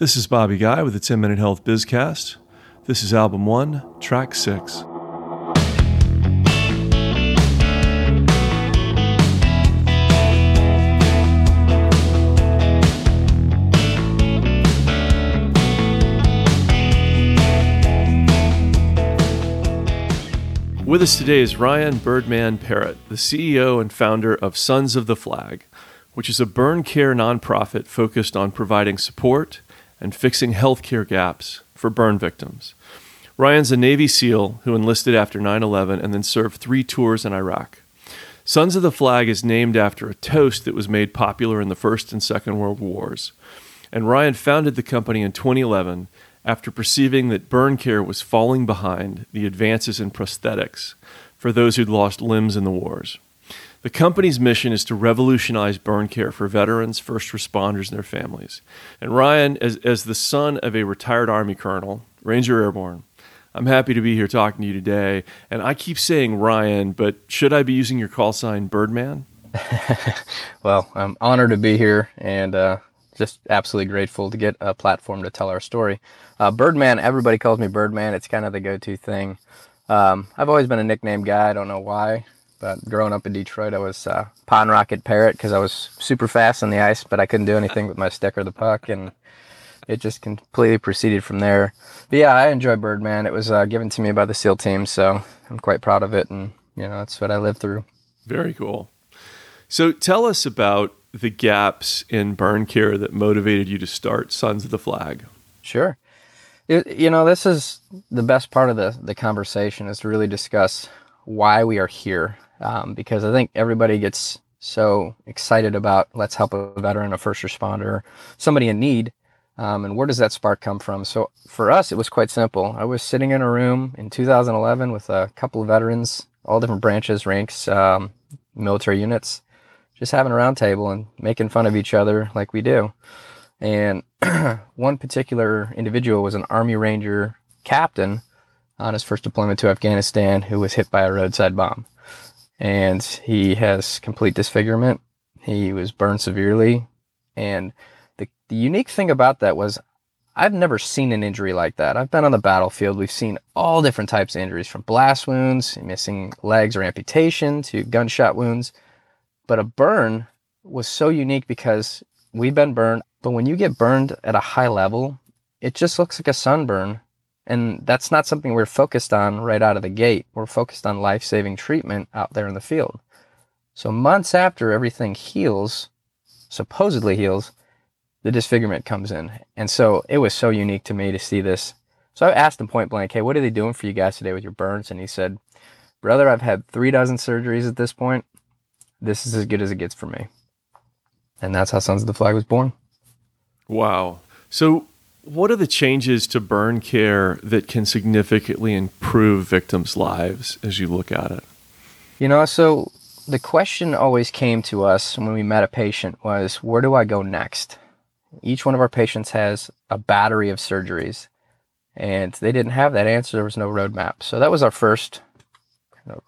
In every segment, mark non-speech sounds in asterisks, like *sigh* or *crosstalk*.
This is Bobby Guy with the 10 Minute Health Bizcast. This is album one, track six. With us today is Ryan Birdman Parrott, the CEO and founder of Sons of the Flag, which is a burn care nonprofit focused on providing support and fixing healthcare gaps for burn victims. Ryan's a Navy SEAL who enlisted after 9 11 and then served three tours in Iraq. Sons of the Flag is named after a toast that was made popular in the First and Second World Wars. And Ryan founded the company in 2011 after perceiving that burn care was falling behind the advances in prosthetics for those who'd lost limbs in the wars. The company's mission is to revolutionize burn care for veterans, first responders, and their families. And Ryan, as, as the son of a retired Army colonel, Ranger Airborne, I'm happy to be here talking to you today. And I keep saying Ryan, but should I be using your call sign Birdman? *laughs* well, I'm honored to be here and uh, just absolutely grateful to get a platform to tell our story. Uh, Birdman, everybody calls me Birdman. It's kind of the go to thing. Um, I've always been a nickname guy. I don't know why. But growing up in Detroit, I was uh, Pond Rocket Parrott because I was super fast on the ice, but I couldn't do anything with my stick or the puck, and it just completely proceeded from there. But yeah, I enjoy Birdman. It was uh, given to me by the SEAL team, so I'm quite proud of it, and you know that's what I lived through. Very cool. So tell us about the gaps in burn care that motivated you to start Sons of the Flag. Sure. It, you know, this is the best part of the, the conversation is to really discuss why we are here um, because I think everybody gets so excited about let's help a veteran, a first responder, somebody in need. Um, and where does that spark come from? So for us, it was quite simple. I was sitting in a room in 2011 with a couple of veterans, all different branches, ranks, um, military units, just having a roundtable and making fun of each other like we do. And *clears throat* one particular individual was an Army Ranger captain on his first deployment to Afghanistan who was hit by a roadside bomb and he has complete disfigurement. He was burned severely. And the, the unique thing about that was I've never seen an injury like that. I've been on the battlefield. We've seen all different types of injuries from blast wounds, missing legs or amputation to gunshot wounds. But a burn was so unique because we've been burned. But when you get burned at a high level, it just looks like a sunburn and that's not something we're focused on right out of the gate. We're focused on life saving treatment out there in the field. So, months after everything heals, supposedly heals, the disfigurement comes in. And so it was so unique to me to see this. So I asked him point blank, hey, what are they doing for you guys today with your burns? And he said, brother, I've had three dozen surgeries at this point. This is as good as it gets for me. And that's how Sons of the Flag was born. Wow. So what are the changes to burn care that can significantly improve victims' lives as you look at it? You know, so the question always came to us when we met a patient was, where do I go next? Each one of our patients has a battery of surgeries, and they didn't have that answer. There was no roadmap. So that was our first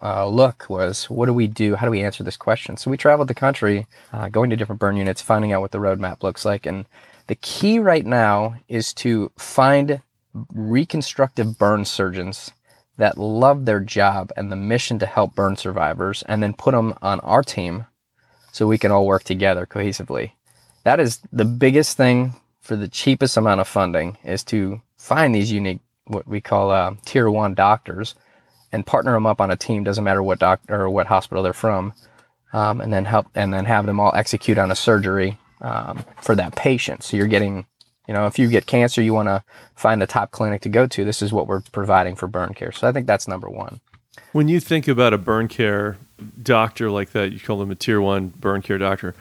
uh, look was, what do we do? How do we answer this question? So we traveled the country, uh, going to different burn units, finding out what the roadmap looks like, and the key right now is to find reconstructive burn surgeons that love their job and the mission to help burn survivors and then put them on our team so we can all work together cohesively. That is the biggest thing for the cheapest amount of funding is to find these unique, what we call uh, tier one doctors and partner them up on a team. Doesn't matter what doctor or what hospital they're from. Um, and then help and then have them all execute on a surgery um, for that patient. So you're getting, you know, if you get cancer, you want to find the top clinic to go to. This is what we're providing for burn care. So I think that's number one. When you think about a burn care doctor like that, you call them a tier one burn care doctor.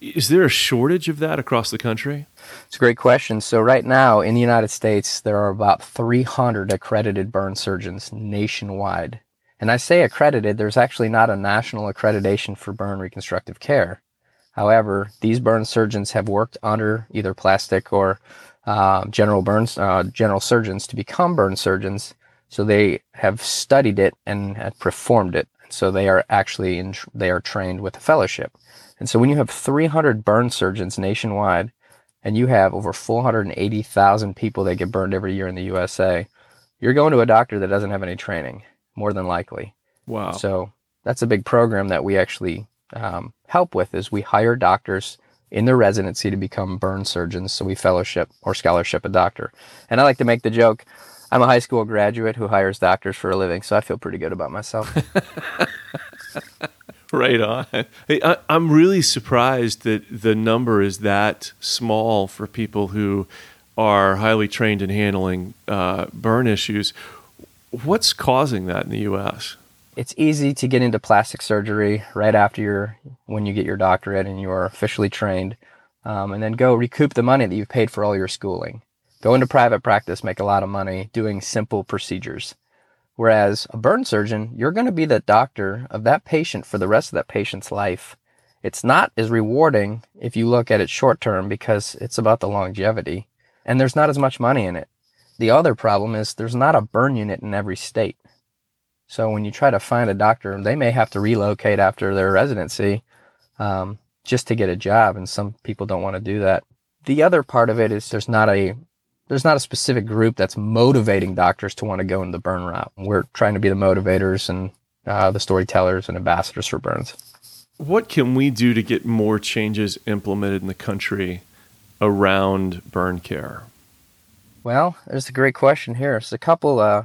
Is there a shortage of that across the country? It's a great question. So, right now in the United States, there are about 300 accredited burn surgeons nationwide. And I say accredited, there's actually not a national accreditation for burn reconstructive care. However, these burn surgeons have worked under either plastic or uh, general burns, uh, general surgeons to become burn surgeons. So they have studied it and have performed it. So they are actually in, they are trained with a fellowship. And so when you have 300 burn surgeons nationwide, and you have over 480,000 people that get burned every year in the USA, you're going to a doctor that doesn't have any training, more than likely. Wow. So that's a big program that we actually um, help with is we hire doctors in their residency to become burn surgeons. So we fellowship or scholarship a doctor. And I like to make the joke, I'm a high school graduate who hires doctors for a living, so I feel pretty good about myself. *laughs* right on. Hey, I, am really surprised that the number is that small for people who are highly trained in handling uh, burn issues. What's causing that in the U.S.? It's easy to get into plastic surgery right after your when you get your doctorate and you are officially trained, um, and then go recoup the money that you've paid for all your schooling. Go into private practice, make a lot of money doing simple procedures. Whereas a burn surgeon, you're going to be the doctor of that patient for the rest of that patient's life. It's not as rewarding if you look at it short term because it's about the longevity and there's not as much money in it. The other problem is there's not a burn unit in every state. So when you try to find a doctor, they may have to relocate after their residency um, just to get a job, and some people don't want to do that. The other part of it is there's not a there's not a specific group that's motivating doctors to want to go into the burn route. We're trying to be the motivators and uh, the storytellers and ambassadors for burns. What can we do to get more changes implemented in the country around burn care? Well, there's a great question here. It's a couple uh,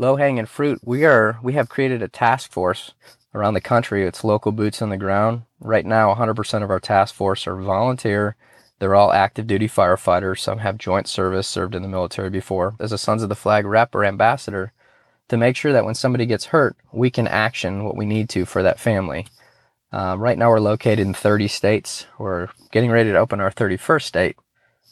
low hanging fruit. We are we have created a task force around the country. It's local boots on the ground. Right now, 100% of our task force are volunteer they're all active duty firefighters. Some have joint service, served in the military before. As a Sons of the Flag rep or ambassador, to make sure that when somebody gets hurt, we can action what we need to for that family. Uh, right now, we're located in 30 states. We're getting ready to open our 31st state.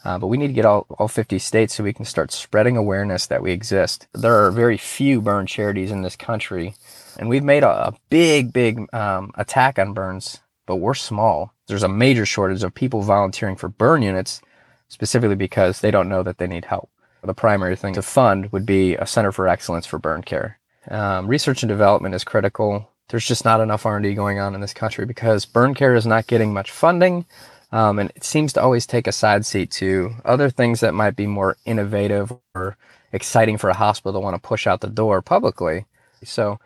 Uh, but we need to get all, all 50 states so we can start spreading awareness that we exist. There are very few burn charities in this country, and we've made a, a big, big um, attack on burns but we're small. There's a major shortage of people volunteering for burn units specifically because they don't know that they need help. The primary thing to fund would be a Center for Excellence for Burn Care. Um, research and development is critical. There's just not enough R&D going on in this country because burn care is not getting much funding, um, and it seems to always take a side seat to other things that might be more innovative or exciting for a hospital to want to push out the door publicly. So,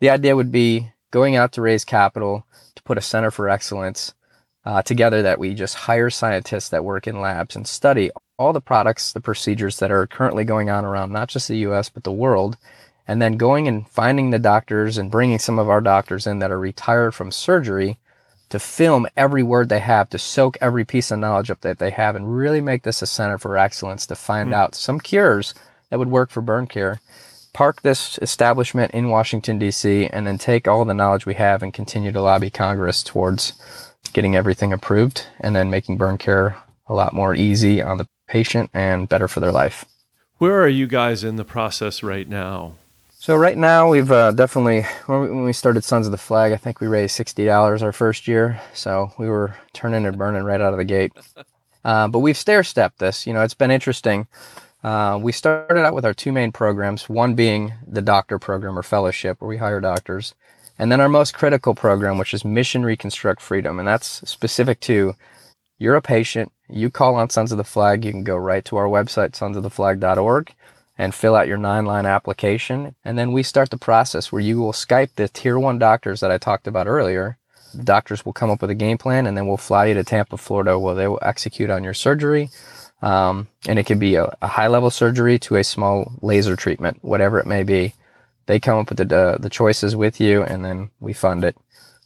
the idea would be going out to raise capital to put a center for excellence uh, together that we just hire scientists that work in labs and study all the products, the procedures that are currently going on around not just the US, but the world. And then going and finding the doctors and bringing some of our doctors in that are retired from surgery to film every word they have, to soak every piece of knowledge up that they have, and really make this a center for excellence to find mm. out some cures that would work for burn care park this establishment in Washington, D.C., and then take all the knowledge we have and continue to lobby Congress towards getting everything approved and then making burn care a lot more easy on the patient and better for their life. Where are you guys in the process right now? So right now we've uh, definitely when we started Sons of the Flag, I think we raised sixty dollars our first year, so we were turning and burning right out of the gate. *laughs* Uh, but we've stair stepped this. You know, it's been interesting. Uh, we started out with our two main programs, one being the doctor program or fellowship, where we hire doctors, and then our most critical program, which is Mission Reconstruct Freedom. And that's specific to you're a patient, you call on Sons of the Flag, you can go right to our website, sonsoftheflag.org, and fill out your nine line application. And then we start the process where you will Skype the tier one doctors that I talked about earlier. The doctors will come up with a game plan, and then we'll fly you to Tampa, Florida, where they will execute on your surgery um, and it can be a, a, high level surgery to a small laser treatment, whatever it may be. They come up with the, uh, the choices with you and then we fund it.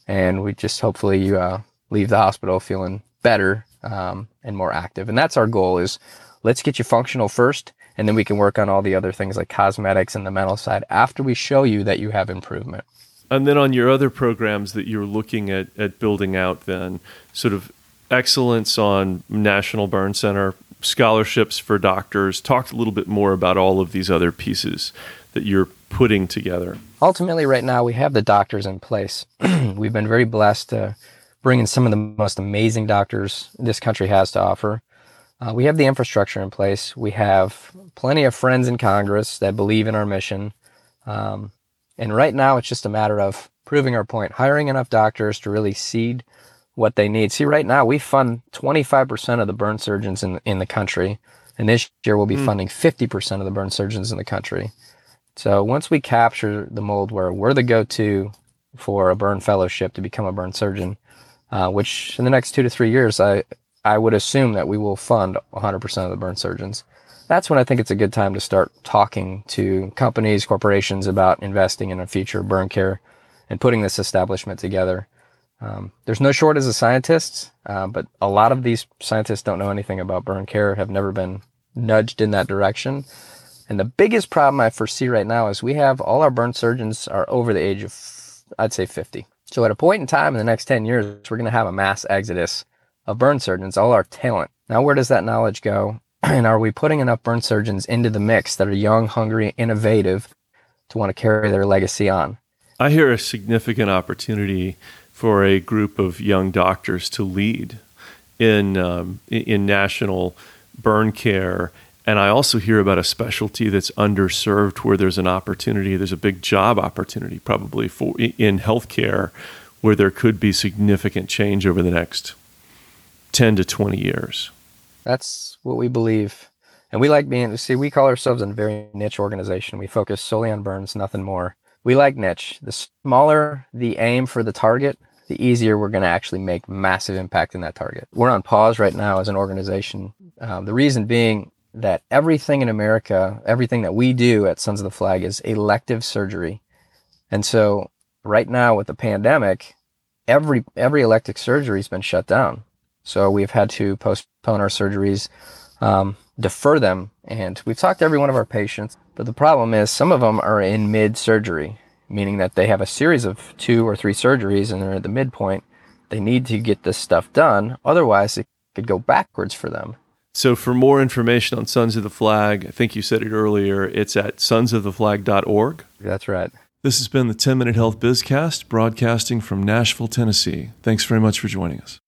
And we just hopefully you uh, leave the hospital feeling better um, and more active. And that's our goal is let's get you functional first and then we can work on all the other things like cosmetics and the mental side after we show you that you have improvement. And then on your other programs that you're looking at, at building out, then sort of excellence on National Burn Center scholarships for doctors. Talk a little bit more about all of these other pieces that you're putting together. Ultimately, right now, we have the doctors in place. *clears throat* We've been very blessed to bring in some of the most amazing doctors this country has to offer. Uh, we have the infrastructure in place. We have plenty of friends in Congress that believe in our mission. Um, and right now, it's just a matter of proving our point, hiring enough doctors to really seed what they need. See, right now we fund 25% of the burn surgeons in in the country, and this year we'll be mm. funding 50% of the burn surgeons in the country. So once we capture the mold where we're the go-to for a burn fellowship to become a burn surgeon, uh, which in the next two to three years, I I would assume that we will fund 100% of the burn surgeons. That's when I think it's a good time to start talking to companies, corporations about investing in a future burn care and putting this establishment together. Um, there's no shortage of scientists, uh, but a lot of these scientists don't know anything about burn care, have never been nudged in that direction. And the biggest problem I foresee right now is we have all our burn surgeons are over the age of, I'd say 50. So at a point in time in the next 10 years, we're going to have a mass exodus of burn surgeons, all our talent. Now, where does that knowledge go? *clears throat* and are we putting enough burn surgeons into the mix that are young, hungry, innovative to want to carry their legacy on? I hear a significant opportunity for a group of young doctors to lead in um, in national burn care. And I also hear about a specialty that's underserved where there's an opportunity, there's a big job opportunity probably for in healthcare where there could be significant change over the next 10 to 20 years. That's what we believe. And we like being, see, we call ourselves a very niche organization. We focus solely on burns, nothing more. We like niche. The smaller the aim for the target, the easier we're going to actually make massive impact in that target. We're on pause right now as an organization. Um, the reason being that everything in America, everything that we do at Sons of the Flag is elective surgery. And so right now with the pandemic, every every elective surgery has been shut down. So we've had to postpone our surgeries, um, defer them, and we've talked to every one of our patients. But the problem is some of them are in mid surgery meaning that they have a series of two or three surgeries and they're at the midpoint. They need to get this stuff done. Otherwise, it could go backwards for them. So, for more information on Sons of the Flag, I think you said it earlier, it's at sonsoftheflag.org. That's right. This has been the 10 Minute Health Bizcast, broadcasting from Nashville, Tennessee. Thanks very much for joining us.